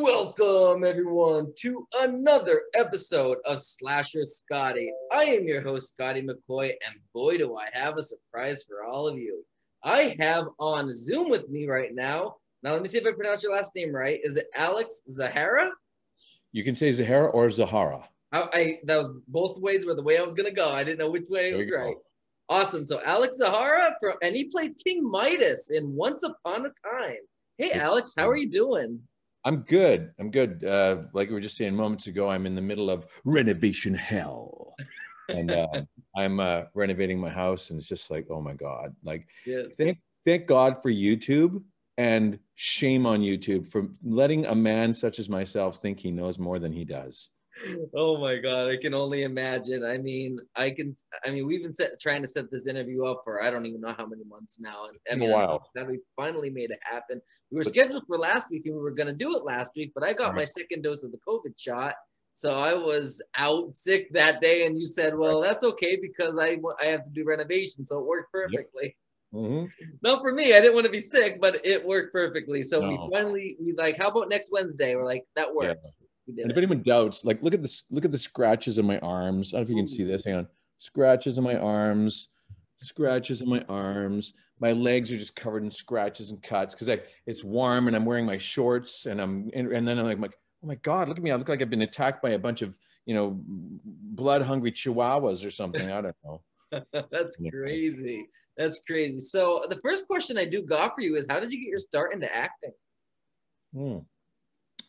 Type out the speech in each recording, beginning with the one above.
Welcome, everyone, to another episode of Slasher Scotty. I am your host, Scotty McCoy, and boy, do I have a surprise for all of you. I have on Zoom with me right now. Now, let me see if I pronounce your last name right. Is it Alex Zahara? You can say Zahara or Zahara. I, I that was both ways were the way I was gonna go. I didn't know which way it was right. Awesome. So Alex Zahara, from, and he played King Midas in Once Upon a Time. Hey, Alex, how are you doing? I'm good. I'm good. Uh, like we were just saying moments ago, I'm in the middle of renovation hell, and uh, I'm uh, renovating my house, and it's just like, oh my god! Like, yes. thank thank God for YouTube, and shame on YouTube for letting a man such as myself think he knows more than he does oh my god i can only imagine i mean i can i mean we've been set, trying to set this interview up for i don't even know how many months now and i mean wow. that we finally made it happen we were scheduled for last week and we were going to do it last week but i got right. my second dose of the covid shot so i was out sick that day and you said well that's okay because i i have to do renovation so it worked perfectly yep. Mm-hmm. Not for me. I didn't want to be sick, but it worked perfectly. So no. we finally we like, how about next Wednesday? We're like, that works. Yeah. And if anyone doubts, like look at this, look at the scratches on my arms. I don't know if you can see this. Hang on. Scratches on my arms, scratches on my arms. My legs are just covered in scratches and cuts because I it's warm and I'm wearing my shorts and I'm and, and then I'm like, oh my god, look at me! I look like I've been attacked by a bunch of you know blood hungry chihuahuas or something. I don't know. That's crazy. That's crazy. So the first question I do got for you is, how did you get your start into acting? Hmm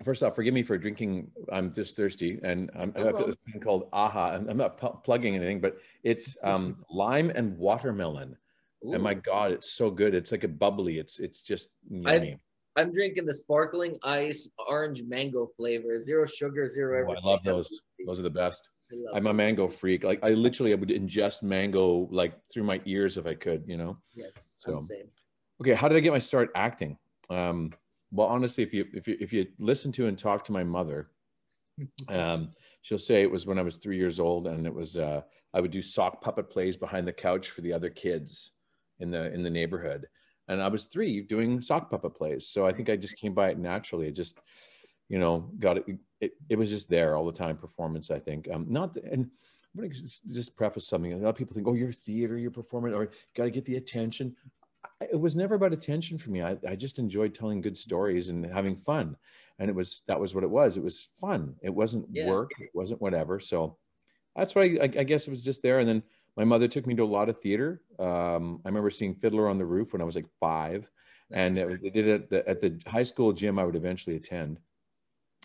first off, forgive me for drinking. I'm just thirsty, and I'm no this thing called Aha. I'm, I'm not plugging anything, but it's um, lime and watermelon. Ooh. And my God, it's so good. It's like a bubbly. It's it's just yummy. I, am drinking the sparkling ice orange mango flavor, zero sugar, zero. Oh, I love those. Those are the best. I'm a mango freak. Like I literally I would ingest mango like through my ears if I could. You know. Yes. So. Okay, how did I get my start acting? Um, well honestly if you if you if you listen to and talk to my mother um, she'll say it was when i was three years old and it was uh, i would do sock puppet plays behind the couch for the other kids in the in the neighborhood and i was three doing sock puppet plays so i think i just came by it naturally it just you know got it it, it was just there all the time performance i think um not the, and I'm going to just preface something. A lot of people think, "Oh, you're theater, you're performing, or got to get the attention." It was never about attention for me. I, I just enjoyed telling good stories and having fun. And it was, that was what it was. It was fun. It wasn't yeah. work. It wasn't whatever. So that's why I, I, guess it was just there. And then my mother took me to a lot of theater. Um, I remember seeing Fiddler on the Roof when I was like five. And it, they did it at the, at the high school gym I would eventually attend.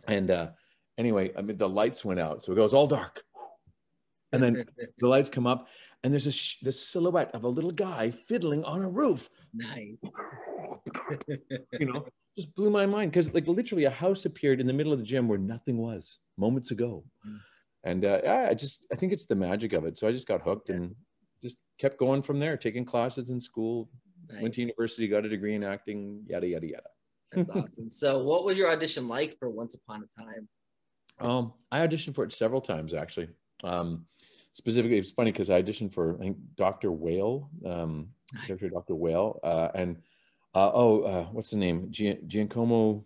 And uh, anyway, I mean, the lights went out. So it goes all dark. And then the lights come up and there's a this silhouette of a little guy fiddling on a roof. Nice. you know, just blew my mind because like literally a house appeared in the middle of the gym where nothing was moments ago. Mm. And uh, I just I think it's the magic of it. So I just got hooked yeah. and just kept going from there, taking classes in school, nice. went to university, got a degree in acting, yada yada yada. That's awesome. So what was your audition like for Once Upon a Time? Um, I auditioned for it several times actually. Um, specifically, it's funny because I auditioned for I think Dr. Whale, um, nice. character Dr. Whale, uh, and uh, oh, uh, what's the name? Gian- Giacomo,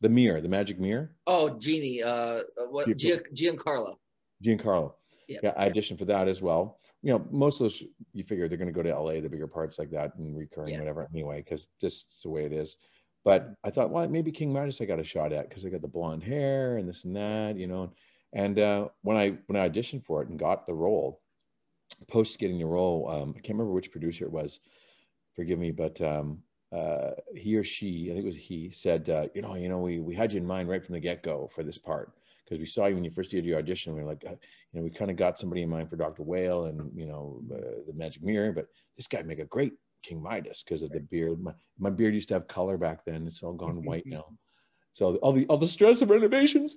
the mirror, the magic mirror. Oh, Genie, uh, what Gian- Giancarlo. Giancarlo. Yep. Yeah, I auditioned for that as well. You know, most of those you figure they're going to go to LA, the bigger parts like that, and recurring yeah. whatever anyway, because just the way it is. But I thought, well, maybe King Midas I got a shot at because I got the blonde hair and this and that, you know. And uh, when I when I auditioned for it and got the role, post getting the role, um, I can't remember which producer it was. Forgive me, but um, uh, he or she, I think it was he, said, uh, you know, you know, we we had you in mind right from the get go for this part because we saw you when you first did your audition. We were like, uh, you know, we kind of got somebody in mind for Dr. Whale and you know uh, the Magic Mirror, but this guy make a great King Midas because of the beard. My, my beard used to have color back then; it's all gone white now. So all the all the stress of renovations.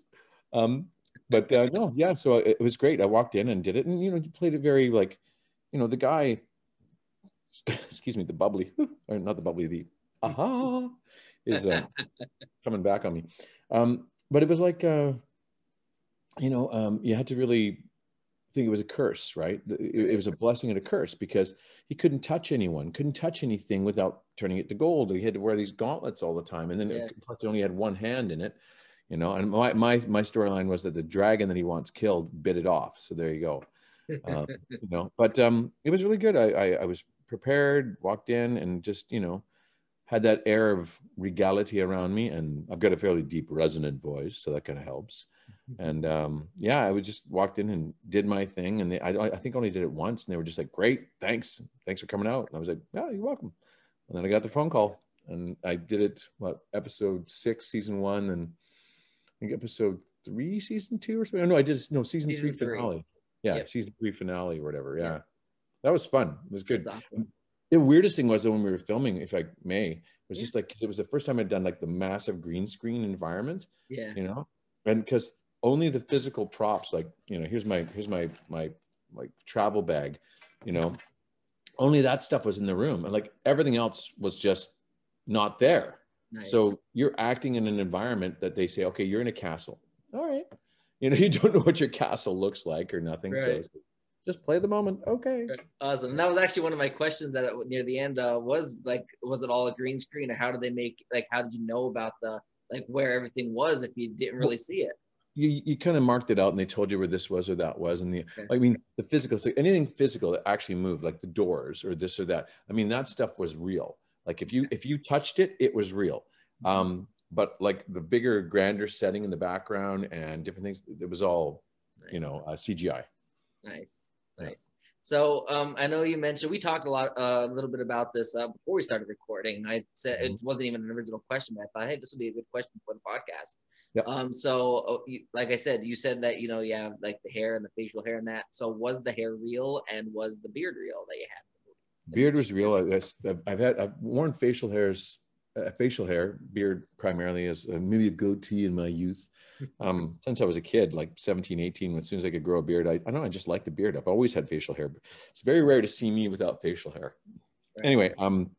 Um, but uh, no, yeah. So it, was great. I walked in and did it, and you know, you played it very like, you know, the guy. excuse me, the bubbly, or not the bubbly, the aha is uh, coming back on me. Um, but it was like, uh, you know, um, you had to really think it was a curse, right? It, it, was a blessing and a curse because he couldn't touch anyone, couldn't touch anything without turning it to gold. He had to wear these gauntlets all the time, and then yeah. it, plus he only had one hand in it, you know. And my my my storyline was that the dragon that he wants killed bit it off. So there you go, um, you know. But um, it was really good. I, I I was prepared, walked in, and just you know had that air of regality around me and i've got a fairly deep resonant voice so that kind of helps and um, yeah, I was just walked in and did my thing, and they, I, I think I only did it once, and they were just like, "Great, thanks, thanks for coming out." And I was like, "Yeah, you're welcome." And then I got the phone call, and I did it what episode six, season one, and I think episode three, season two, or something. Oh, no, I did no season, season three, three, finale. Yeah, yep. season three finale or whatever. Yeah, yep. that was fun. It was good. Awesome. The weirdest thing was that when we were filming, if I may, was yeah. just like it was the first time I'd done like the massive green screen environment. Yeah, you know, and because only the physical props like you know here's my here's my my like travel bag you know only that stuff was in the room and like everything else was just not there nice. so you're acting in an environment that they say okay you're in a castle. All right. You know you don't know what your castle looks like or nothing. Right. so just play the moment. Okay. Awesome. And that was actually one of my questions that near the end uh, was like was it all a green screen or how did they make like how did you know about the like where everything was if you didn't really see it? you, you kind of marked it out and they told you where this was or that was and the okay. i mean the physical so anything physical that actually moved like the doors or this or that i mean that stuff was real like if you if you touched it it was real mm-hmm. um but like the bigger grander setting in the background and different things it was all nice. you know uh, cgi nice nice so um, I know you mentioned we talked a lot, uh, a little bit about this uh, before we started recording. I said mm-hmm. it wasn't even an original question, but I thought, hey, this would be a good question for the podcast. Yep. Um, so uh, you, like I said, you said that you know you have like the hair and the facial hair and that. So was the hair real and was the beard real that you had? Beard was real. I've, I've had I've worn facial hairs, uh, facial hair, beard primarily as uh, maybe a goatee in my youth. Um, since I was a kid, like 17, 18, as soon as I could grow a beard, I, I don't know, I just like the beard. I've always had facial hair, but it's very rare to see me without facial hair. Right. Anyway, um,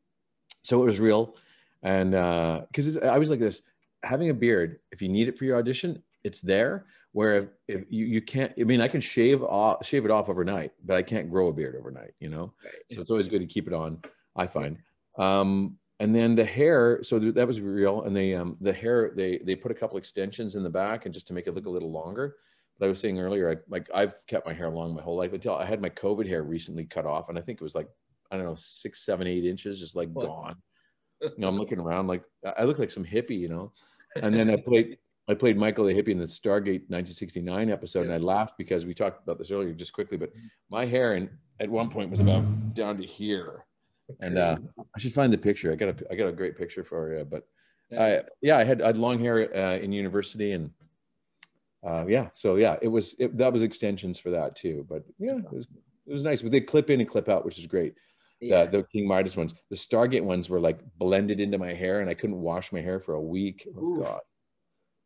so it was real. And uh, cause I was like this, having a beard, if you need it for your audition, it's there. Where if, if you, you can't, I mean, I can shave off, shave it off overnight, but I can't grow a beard overnight, you know? Right. So it's always good to keep it on, I find. Um, and then the hair, so that was real. And they, um, the hair, they, they put a couple extensions in the back and just to make it look a little longer. But I was saying earlier, I, like I've kept my hair long my whole life until I had my COVID hair recently cut off. And I think it was like, I don't know, six, seven, eight inches, just like gone. You know, I'm looking around like I look like some hippie, you know and then I played I played Michael the hippie in the Stargate 1969 episode, and I laughed because we talked about this earlier, just quickly. But my hair and at one point was about down to here, and uh, I should find the picture. I got a I got a great picture for you. But I, yeah, I had I had long hair uh, in university, and uh, yeah, so yeah, it was it, that was extensions for that too. But yeah, it was it was nice. But they clip in and clip out, which is great. Yeah. The, the King Midas ones. The Stargate ones were like blended into my hair, and I couldn't wash my hair for a week. Oh Oof. God,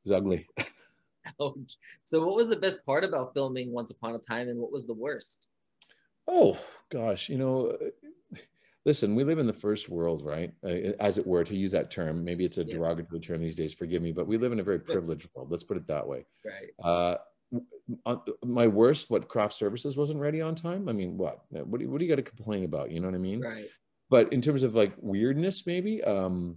was ugly. Ouch. So, what was the best part about filming Once Upon a Time, and what was the worst? Oh gosh, you know, listen, we live in the first world, right? Uh, as it were, to use that term. Maybe it's a yeah. derogatory term these days. Forgive me, but we live in a very privileged world. Let's put it that way. Right. Uh, my worst, what craft services wasn't ready on time. I mean, what? What do you, what do you got to complain about? You know what I mean? Right. But in terms of like weirdness, maybe, um,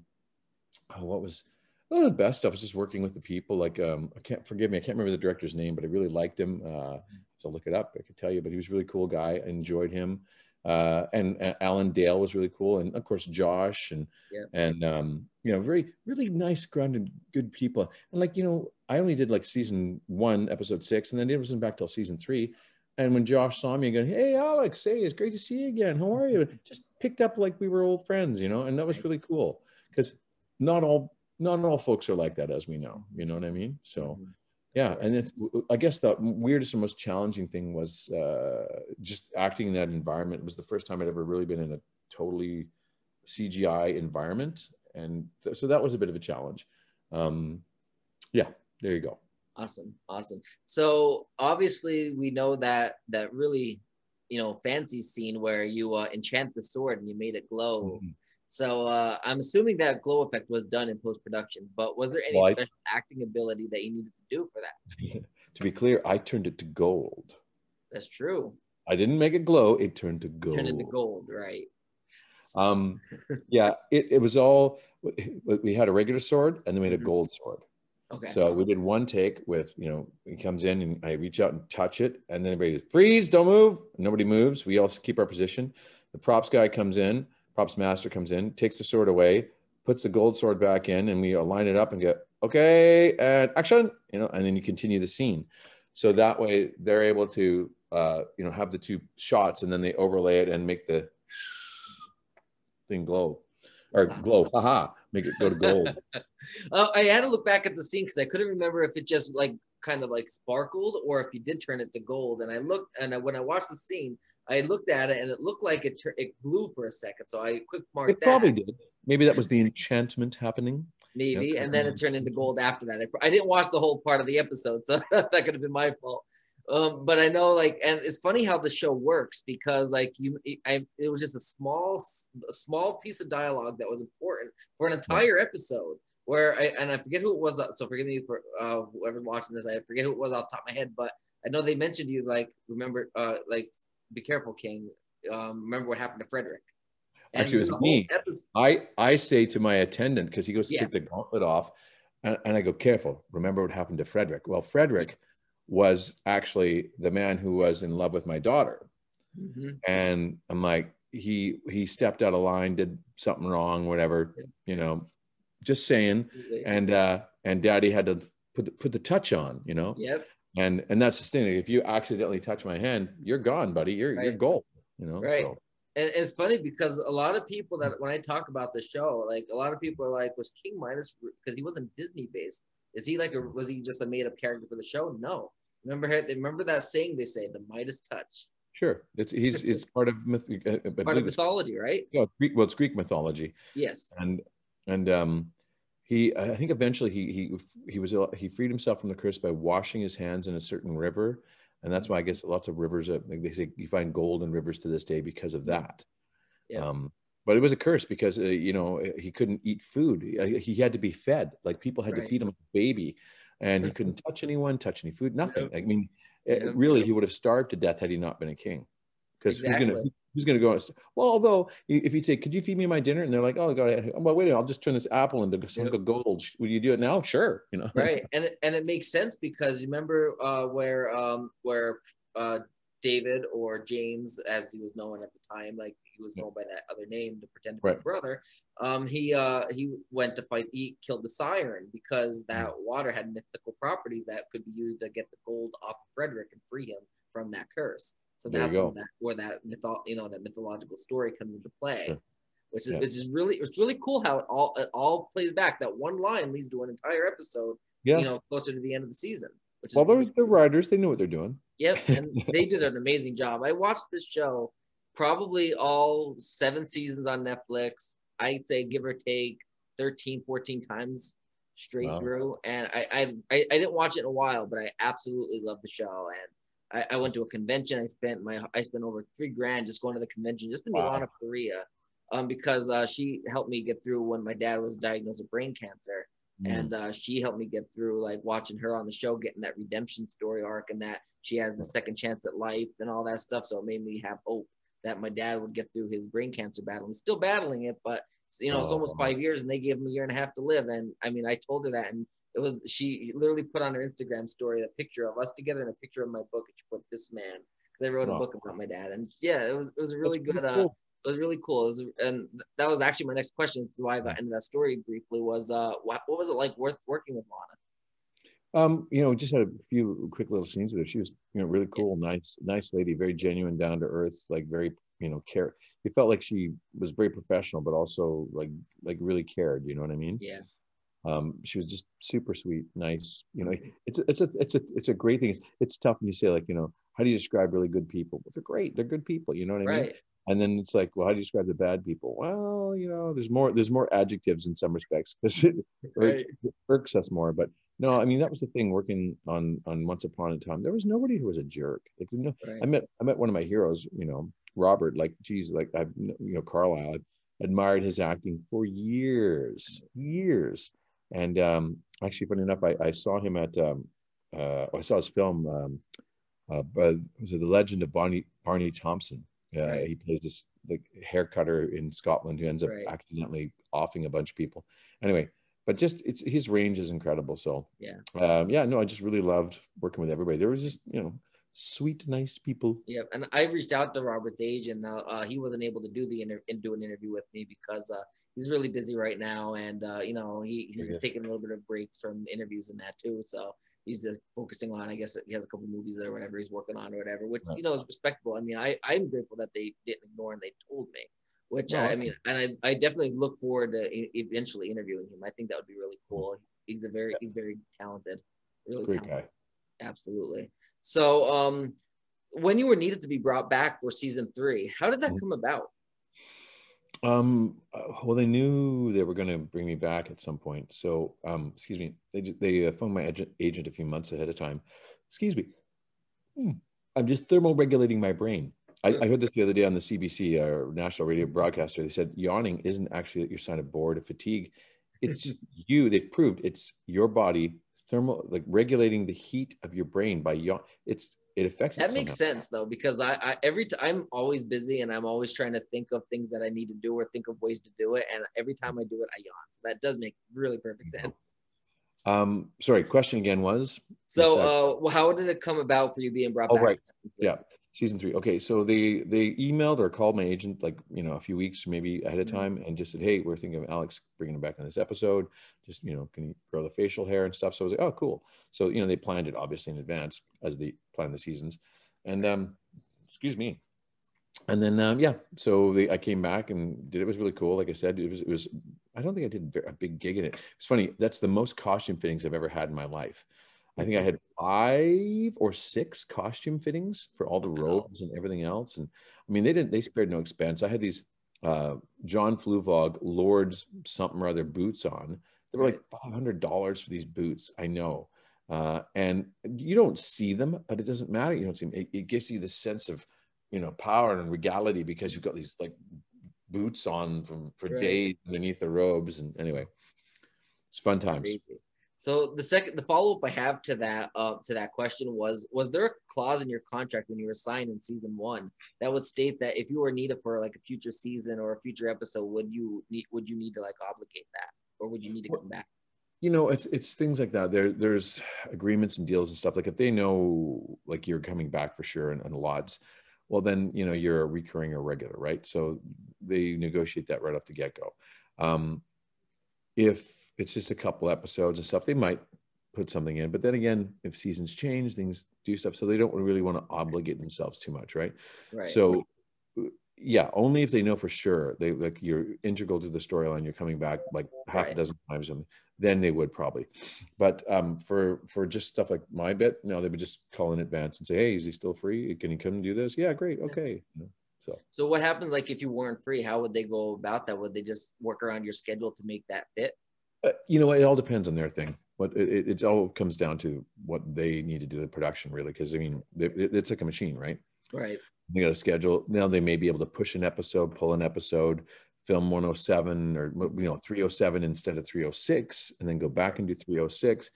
oh, what was oh, the best stuff was just working with the people. Like, um, I can't forgive me, I can't remember the director's name, but I really liked him. Uh, so look it up. I could tell you, but he was a really cool guy. I enjoyed him. Uh, and, and, Alan Dale was really cool, and of course Josh and yeah. and um, you know very really nice, grounded, good people. And like you know, I only did like season one, episode six, and then it wasn't back till season three. And when Josh saw me again, hey Alex, hey, it's great to see you again. How are you? Just picked up like we were old friends, you know, and that was really cool because not all not all folks are like that, as we know. You know what I mean? So. Mm-hmm yeah and it's i guess the weirdest and most challenging thing was uh, just acting in that environment it was the first time i'd ever really been in a totally cgi environment and th- so that was a bit of a challenge um, yeah there you go awesome awesome so obviously we know that that really you know fancy scene where you uh, enchant the sword and you made it glow mm-hmm. So uh, I'm assuming that glow effect was done in post production, but was there any well, special I, acting ability that you needed to do for that? to be clear, I turned it to gold. That's true. I didn't make it glow; it turned to gold. Turned into gold, right? Um, yeah, it, it was all. We had a regular sword, and then we had a Mhm. gold sword. Okay. So we did one take with, you know, he comes in and I reach out and touch it, and then everybody goes, freeze, don't move. Nobody moves. We all keep our position. The props guy comes in, props master comes in, takes the sword away, puts the gold sword back in, and we align it up and go, okay, and action, you know, and then you continue the scene. So that way they're able to, uh, you know, have the two shots and then they overlay it and make the thing glow or glow, haha, make it go to gold. Uh, I had to look back at the scene because I couldn't remember if it just like kind of like sparkled or if you did turn it to gold. And I looked, and I, when I watched the scene, I looked at it and it looked like it tur- it glue for a second. So I quick marked It that probably did. Maybe that was the enchantment happening. maybe, and then it turned into gold after that. I, I didn't watch the whole part of the episode, so that could have been my fault. Um, but I know, like, and it's funny how the show works because, like, you, I, it was just a small, a small piece of dialogue that was important for an entire episode. Where I and I forget who it was. So forgive me for uh, whoever's watching this. I forget who it was off the top of my head, but I know they mentioned you. Like, remember, uh, like, be careful, King. Um, remember what happened to Frederick? Actually, it was me. episode- I I say to my attendant because he goes to take the gauntlet off, and, and I go, "Careful! Remember what happened to Frederick." Well, Frederick was actually the man who was in love with my daughter, Mhm. and I'm like, he he stepped out of line, did something wrong, whatever, you know, just saying, and uh, and Daddy had to put the, put the touch on, you know, Yep. And and that's the thing. If you accidentally touch my hand, you're gone, buddy. You're you're gold, you know. Right. So and it's funny because a lot of people that when I talk about the show, like a lot of people are like, was King Midas because he wasn't Disney based? Is he like a was he just a made up character for the show? No. Remember remember that saying they say, the Midas touch. sure, it's he's it's part of myth. uh, It's part of mythology, right? yeah, Greek, well, it's Greek mythology, Yes. and and um, he, I think eventually he he he was he freed himself from the curse by washing his hands in a certain river, and that's why I guess lots of rivers, uh, like they say, you find gold in rivers to this day because of that. Yeah. Um, but it was a curse because uh, you know he couldn't eat food. He, he had to be fed. Like people had Right. to feed him like a baby, and he couldn't touch anyone, touch any food, nothing. Yep. I mean, it- Yep. really, he would have starved to death had he not been a king. Because who's gonna Exactly. Who's gonna go? and s- Well, although if he'd say, "Could you feed me my dinner?" and they're like, "Oh, God, well, wait, a minute, I'll just turn this apple into a hunk of gold. Will you do it now?" Sure, you know. right and it, and it makes sense because you remember uh, where um, where uh, David or James, as he was known at the time, like he was Yeah. known by that other name to pretend to be Right. brother. Um, he uh, he went to fight. He killed the siren because Mm. that water had mythical properties that could be used to get the gold off of Frederick and free him from that curse. So There that's go. that, where that mytho- you know that mythological story comes into play. Sure. Which is, Yeah. which is really it's really cool how it all it all plays back. That one line leads to an entire episode Yeah. you know, closer to the end of the season. Which well, they're, really the writers. They knew what they're doing. Yep, and they did an amazing job. I watched this show probably all seven seasons on Netflix. I'd say give or take 13, 14 times straight Wow. through. And I, I I I didn't watch it in a while, but I absolutely love the show. And I, I went to a convention. I spent my I spent over three grand just going to the convention just to meet Wow. Lana Parrilla. Um, because uh, she helped me get through when my dad was diagnosed with brain cancer Mm. and uh, she helped me get through like watching her on the show getting that redemption story arc and that she has the second chance at life and all that stuff so it made me have hope that my dad would get through his brain cancer battle and still battling it but you know it's almost Oh. five years and they gave him a year and a half to live and i mean i told her that and it was she literally put on her instagram story a picture of us together and a picture of my book and she put this man because i wrote a book about my dad and yeah it was it was a really That's good uh cool. it was really cool. It was, and that was actually my next question. Why I got into that story briefly was, uh, what, what was it like worth working with Lana? Um, you know, just had a few quick little scenes with her. She was, you know, really cool, nice, nice lady, very genuine, down to earth, like very, you know, care. You felt like she was very professional, but also like, like really cared. You know what I mean? Yeah, Um, she was just super sweet, nice. You know, it's it's a it's a it's a great thing. It's, it's tough when you say like, you know, how do you describe really good people? Well, they're great. They're good people. You know what I mean? right. And then it's like, well, how do you describe the bad people? Well, you know, there's more there's more adjectives in some respects because it irks, it irks us more. But no, I mean that was the thing working on on Once Upon a Time. There was nobody who was a jerk. Like no, right. I met I met one of my heroes, you know, Robert. Like, geez, like I've you know Carlyle. I've admired his acting for years, years. And um, actually, funny enough, I, I saw him at um, uh, I saw his film um, uh, was it the legend of Barney Barney Thomson? Uh, Right. He plays this like hair cutter in Scotland who ends up Right. accidentally offing a bunch of people. Anyway, but just it's his range is incredible. So Yeah. um, yeah, no, I just really loved working with everybody. There was just you know sweet, nice people. Yeah, and I reached out to Robert Dage, and uh, uh, he wasn't able to do the inter- and do an interview with me because uh, he's really busy right now, and uh, you know he, he's Okay. taking a little bit of breaks from interviews and that too. So he's just focusing on, I guess he has a couple movies there, whatever he's working on or whatever, which Right. you know is respectable. I mean, I I'm grateful that they didn't ignore and they told me. Which No, I, I mean, and I, I definitely look forward to eventually interviewing him. I think that would be really cool. He's a very he's very talented, really Great talented. guy. Absolutely. So, um, when you were needed to be brought back for season three, how did that Mhm. come about? Um, uh, well, they knew they were going to bring me back at some point. So, um, excuse me, they they uh, phoned my agent, agent a few months ahead of time. Excuse me, Hmm. I'm just thermoregulating my brain. I, I heard this the other day on the CBC, uh, national radio broadcaster. They said yawning isn't actually your sign of bored or fatigue. It's just you. They've proved it's your body thermal, like regulating the heat of your brain by yawn. It's it affects. it That makes somehow. sense though, because I, I every time I'm always busy and I'm always trying to think of things that I need to do or think of ways to do it, and every time I do it, I yawn. So that does make really perfect sense. Um, sorry. Question again was. So, uh, well, how did it come about for you being brought Oh, back? right. Yeah. Season three. Okay so they they emailed or called my agent like you know a few weeks maybe ahead of Mhm. time and just said hey we're thinking of alex bringing him back on this episode. Just you know can you grow the facial hair and stuff? So i was like oh cool. So you know they planned it obviously in advance as they plan the seasons. And um excuse me. And then um yeah so they i came back and did it was really cool. Like i said it was it was i don't think i did a big gig in it. It's funny that's the most costume fittings i've ever had in my life I think I had five or six costume fittings for all the robes and everything else. And I mean, they didn't, they spared no expense. I had these uh, John Fluevog Lord's something or other boots on. They were like $500 for these boots. I know. Uh, and you don't see them, but it doesn't matter. You don't see them. It, it gives you the sense of, you know, power and regality because you've got these like boots on from for Right. days underneath the robes. And anyway, it's fun times. Crazy. So the second, the follow up I have to that, uh, to that question was: Was there a clause in your contract when you were signed in season one that would state that if you were needed for like a future season or a future episode, would you need, would you need to like obligate that, or would you need to come back? you know it's it's things like that. There there's agreements and deals and stuff. Like if they know like you're coming back for sure and, and lots well then you know you're a recurring or regular right? So they negotiate that right off the get-go. Um if it's just a couple episodes and stuff they might put something in but then again if seasons change things do stuff so they don't really want to obligate themselves too much right Right. so yeah, only if they know for sure they like you're integral to the storyline, you're coming back like half a dozen times, and then they would probably. But um, for for just stuff like my bit, no, they would just call in advance and say, "Hey, is he still free? Can he come and do this?" Yeah, great, okay. You know, so so what happens like if you weren't free? How would they go about that? Would they just work around your schedule to make that fit? Uh, you know, it all depends on their thing. What it, it, all comes down to what they need to do the production really, because I mean, it, it- it's like a machine, right? Right. they got a schedule now they may be able to push an episode pull an episode film 107 or you know 307 instead of 306 and then go back and do 306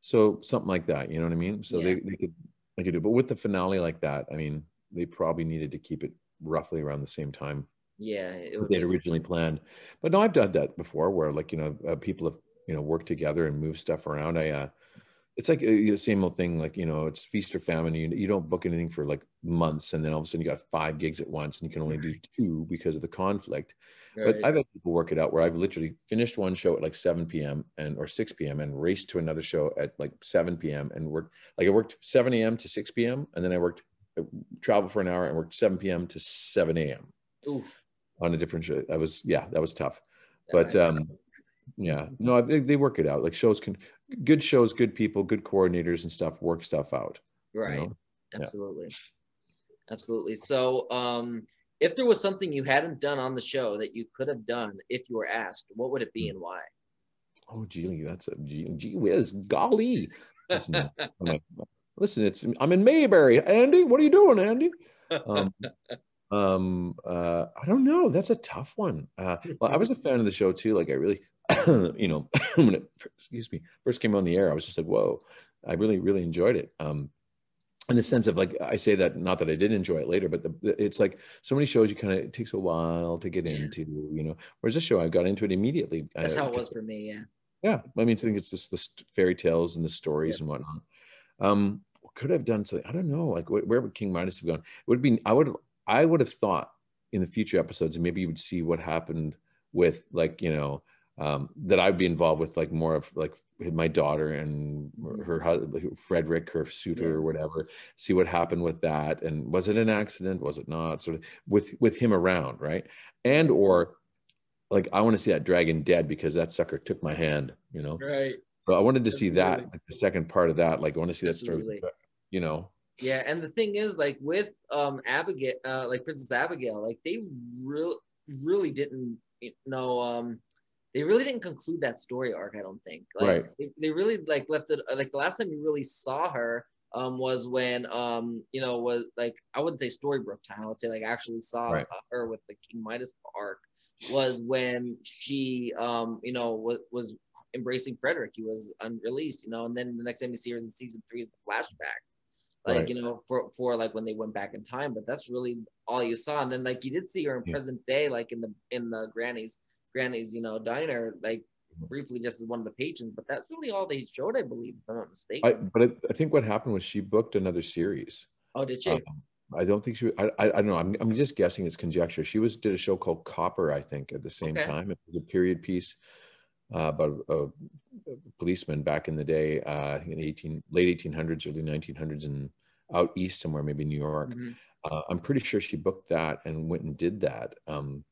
so something like that you know what i mean so they, they could they could do but with the finale like that i mean they probably needed to keep it roughly around the same time Yeah. It that would they'd originally planned but no i've done that before where like you know uh, people have you know worked together and moved stuff around i uh it's like uh, the same old thing like you know it's feast or famine you, you don't book anything for like months and then all of a sudden you got five gigs at once and you can only do two because of the conflict Right. but i've had people work it out where i've literally finished one show at like 7 p.m and or 6 p.m and raced to another show at like 7 p.m and worked like i worked 7 a.m to 6 p.m and then i worked uh, traveled for an hour and worked 7 p.m to 7 a.m Oof. On a different show that was yeah that was tough but um yeah no they, they work it out like shows can good shows good people good coordinators and stuff work stuff out you right. know? Yeah. Absolutely. Absolutely. So, um, if there was something you hadn't done on the show that you could have done if you were asked, what would it Hmm. be and why? oh gee that's a gee, gee whiz golly listen, I'm listen it's i'm in mayberry andy what are you doing andy um, um uh i don't know that's a tough one uh well i was a fan of the show too like i really you know when it excuse me first came on the air i was just like whoa i really really enjoyed it um in the sense of like I say that not that I did enjoy it later, but the, it's like so many shows you kind of it takes a while to get into, you know. Whereas this show, I got into it immediately. That's how it was for me. Yeah. Yeah, I mean, I think it's just the fairy tales and the stories yeah. and whatnot. Um, could have done something. I don't know. Like where would King Midas have gone? It would be. I would. I would have thought in the future episodes, and maybe you would see what happened with like you know um, that I'd be involved with like more of like my daughter and her husband, Frederick, her suitor yeah. or whatever, see what happened with that. And was it an accident? Was it not? Sort of with, with him around. Right. And, or like, I want to see that dragon dead because that sucker took my hand, you know? Right. But I wanted to see that, like the second part of that. Like, I want to see that story, you know? Yeah. And the thing is like with, um, Abigail, uh, like Princess Abigail, like they really, really didn't, you know, um, they really didn't conclude that story arc. I don't think. Like, right. They, they really like left it. Like the last time you really saw her um, was when um, you know was like I wouldn't say Storybrooke time. I would say like actually saw right. her with the King Midas arc was when she um, you know was was embracing Frederick. He was unreleased, you know, and then the next time you see her in season three is the flashbacks. Like right. you know, for for like when they went back in time, but that's really all you saw. And then like you did see her in yeah. present day, like in the in the grannies Granny's, you know, diner, like mm-hmm. briefly just as one of the patrons, but that's really all they showed, I believe, if I'm not mistaken. I, but I, I think what happened was she booked another series. Oh, did she? Um, I don't think she. I, I, I don't know. I'm, I'm just guessing. It's conjecture. She was did a show called Copper, I think, at the same okay. time. It was a period piece uh, about a, a, policeman back in the day, uh, I think in the 18 late 1800s, early 1900s, and out east somewhere, maybe New York. Mm-hmm. Uh, I'm pretty sure she booked that and went and did that. Um,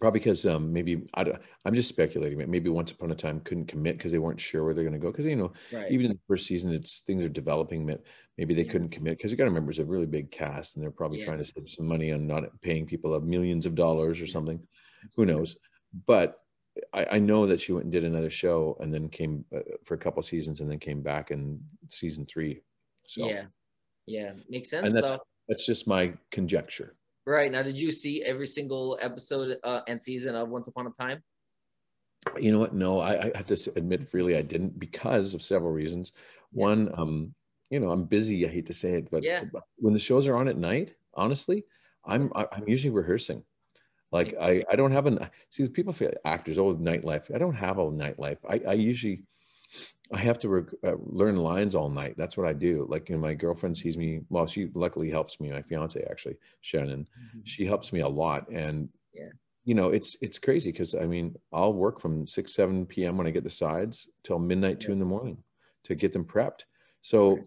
probably because um, maybe I am just speculating. Maybe once upon a time couldn't commit because they weren't sure where they're going to go. Because you know, right. even in the first season, it's things are developing. Maybe they yeah. couldn't commit because you got to remember it's a really big cast, and they're probably yeah. trying to save some money on not paying people of millions of dollars or something. Who knows? But I, I, know that she went and did another show, and then came uh, for a couple seasons, and then came back in season three. So yeah, yeah, makes sense. That's, though. that's just my conjecture. Right now, did you see every single episode uh, and season of Once Upon a Time? You know what? No, I, I have to admit freely I didn't because of several reasons. Yeah. One, um, you know, I'm busy. I hate to say it, but yeah. when the shows are on at night, honestly, I'm I'm usually rehearsing. Like I, I don't have an see people feel actors oh nightlife. I don't have a nightlife. I, I usually I have to rec- uh, learn lines all night. That's what I do. Like, you know, my girlfriend sees me. Well, she luckily helps me. My fiance, actually, Shannon, mm-hmm. she helps me a lot. And yeah, you know, it's it's crazy because I mean, I'll work from six seven p.m. when I get the sides till midnight yeah. two in the morning to get them prepped. So. Right.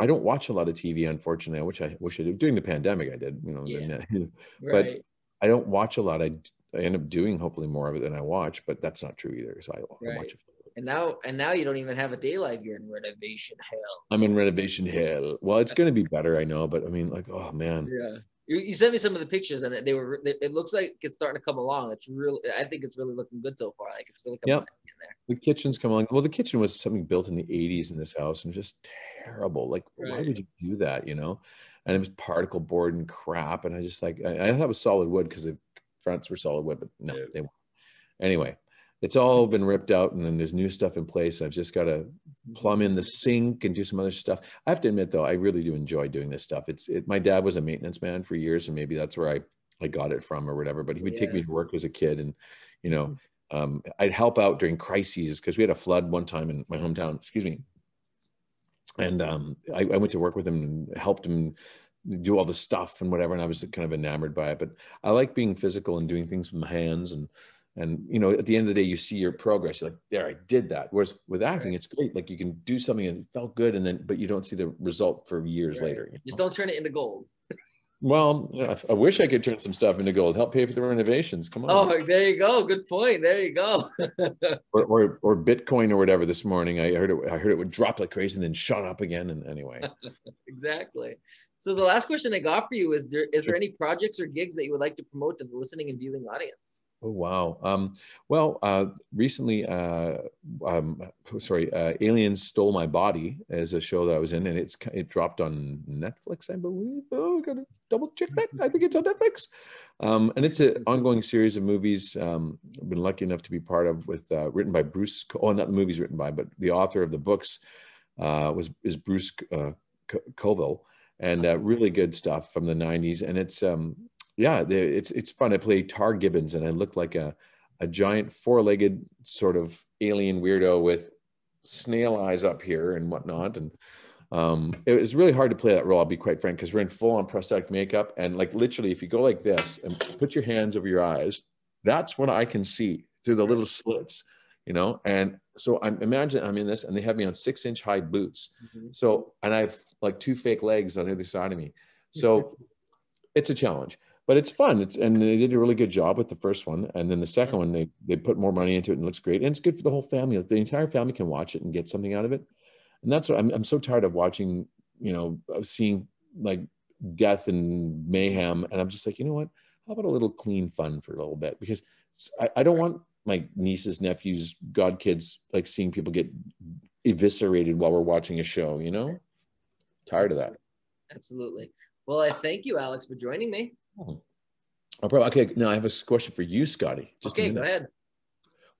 I don't watch a lot of TV, unfortunately. I wish I wish I did. During the pandemic, I did. You know, yeah. but right. I don't watch a lot. I, I end up doing hopefully more of it than I watch, but that's not true either. So I, right. I watch it and now, and now you don't even have a day life. You're in renovation hell. I'm in renovation hell. Well, it's going to be better, I know, but I mean, like, oh man. Yeah. You, you sent me some of the pictures, and they were. It looks like it's starting to come along. It's really. I think it's really looking good so far. Like it's really coming yep. in there. The kitchen's come along. Well, the kitchen was something built in the '80s in this house, and just terrible. Like, right. why would you do that? You know? And it was particle board and crap. And I just like, I, I thought it was solid wood because the fronts were solid wood, but no, yeah. they weren't. Anyway, it's all been ripped out and then there's new stuff in place. I've just got to plumb in the sink and do some other stuff. I have to admit though, I really do enjoy doing this stuff. It's it, my dad was a maintenance man for years and maybe that's where I, I got it from or whatever, but he would yeah. take me to work as a kid and, you know, mm-hmm. um, I'd help out during crises because we had a flood one time in my hometown, excuse me. And um, I, I went to work with him and helped him do all the stuff and whatever. And I was kind of enamored by it, but I like being physical and doing things with my hands and, and you know at the end of the day you see your progress you're like there i did that whereas with acting right. it's great like you can do something and it felt good and then but you don't see the result for years right. later you know? just don't turn it into gold well i wish i could turn some stuff into gold. Help pay for the renovations. Come on. Oh there you go. Good point. There you go. Or, or, or bitcoin or whatever this morning. I heard it i heard it would drop like crazy and then shot up again. And anyway. Exactly. So the last question i got for you is there is there any projects or gigs that you would like to promote to the listening and viewing audience Oh wow! Um, well, uh, recently, uh, um, sorry, uh, Aliens Stole My Body is a show that I was in, and it's it dropped on Netflix, I believe. Oh, gotta double check that. I think it's on Netflix, um, and it's an ongoing series of movies. Um, I've been lucky enough to be part of with uh, written by Bruce. Oh, not the movies written by, but the author of the books uh, was is Bruce uh, Coville, and really good stuff from the '90s. And it's um, yeah, it's it's fun. I play Tar Gibbons, and I look like a a giant four-legged sort of alien weirdo with snail eyes up here and whatnot. And um, it was really hard to play that role. I'll be quite frank, because we're in full-on prosthetic makeup, and like literally, if you go like this and put your hands over your eyes, that's what I can see through the little slits, you know. And so I'm imagine I'm in this, and they have me on six-inch high boots. Mm-hmm. So and I have like two fake legs on either side of me. So it's a challenge but it's fun. It's and they did a really good job with the first one, and then the second one they they put more money into it and it looks great, and it's good for the whole family. The entire family can watch it and get something out of it, and that's what I'm. I'm so tired of watching, you know, of seeing like death and mayhem, and I'm just like, you know what? How about a little clean fun for a little bit? Because I, I don't want my nieces, nephews, godkids like seeing people get eviscerated while we're watching a show. You know, tired of that. Absolutely. Well, I thank you, Alex, for joining me. Oh, okay. Now I have a question for you, Scotty. Just okay, go ahead.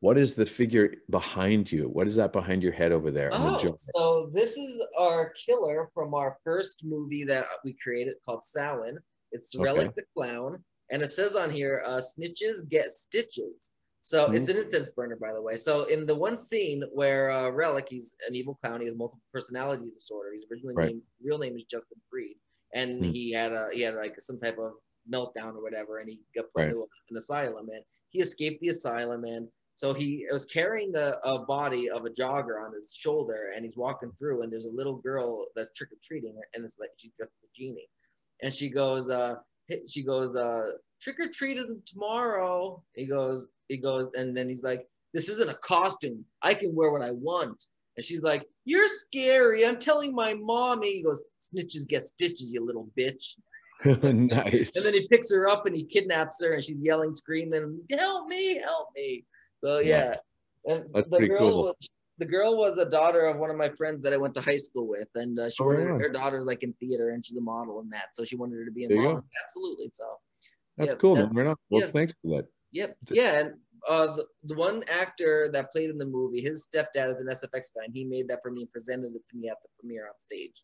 What is the figure behind you? What is that behind your head over there? Oh, so this is our killer from our first movie that we created called Samhain. It's okay. Relic the Clown, and it says on here, uh, "Snitches get stitches." So mm-hmm. it's an incense burner, by the way. So in the one scene where uh, Relic, he's an evil clown, he has multiple personality disorder. His originally right. name, real name is Justin Freed, and mm-hmm. he had a he had like some type of meltdown or whatever, and he got put right. into an asylum. And he escaped the asylum, and so he was carrying a, a body of a jogger on his shoulder, and he's walking through, and there's a little girl that's trick or treating, and it's like she's dressed as a genie, and she goes, uh, she goes, uh, trick or treat isn't tomorrow. He goes, he goes, and then he's like, this isn't a costume. I can wear what I want. And she's like, You're scary. I'm telling my mommy. He goes, Snitches get stitches, you little bitch. Nice. And then he picks her up and he kidnaps her and she's yelling, screaming, "Help me! Help me!" So yeah, and That's the girl cool. was the girl was a daughter of one of my friends that I went to high school with, and uh, she oh, wanted yeah. her daughter's like in theater and she's a model and that, so she wanted her to be in model. Absolutely. So that's cool, man. Well, yes. thanks for that. Yep. Yeah, and uh, the, the one actor that played in the movie, his stepdad is an SFX guy, and he made that for me and presented it to me at the premiere on stage.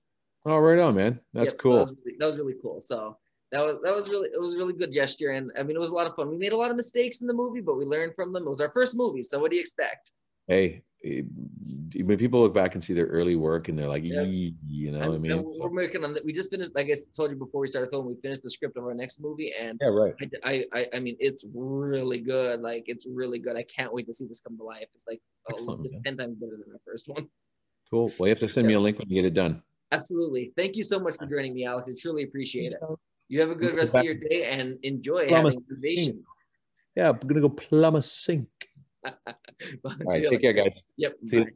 Oh, right on, man. That's yep, cool. So that, was really, that, was really, cool. So that was that was really it was a really good gesture, and I mean it was a lot of fun. We made a lot of mistakes in the movie, but we learned from them. It was our first movie, so what do you expect? Hey, when people look back and see their early work and they're like, yeah. you know, and, I mean, we're working on that. We just finished, like I told you before we started filming, we finished the script of our next movie, and yeah, right. I, I, I mean, it's really good. Like, it's really good. I can't wait to see this come to life. It's like oh, it's ten times better than our first one. Cool. Well, you have to send yeah. me a link when you get it done. Absolutely. Thank you so much for joining me, Alex. I truly appreciate it. You have a good rest of your day and enjoy plum having innovation. Yeah, I'm gonna go plumb a sink. All right, take care, guys. Yep. See you.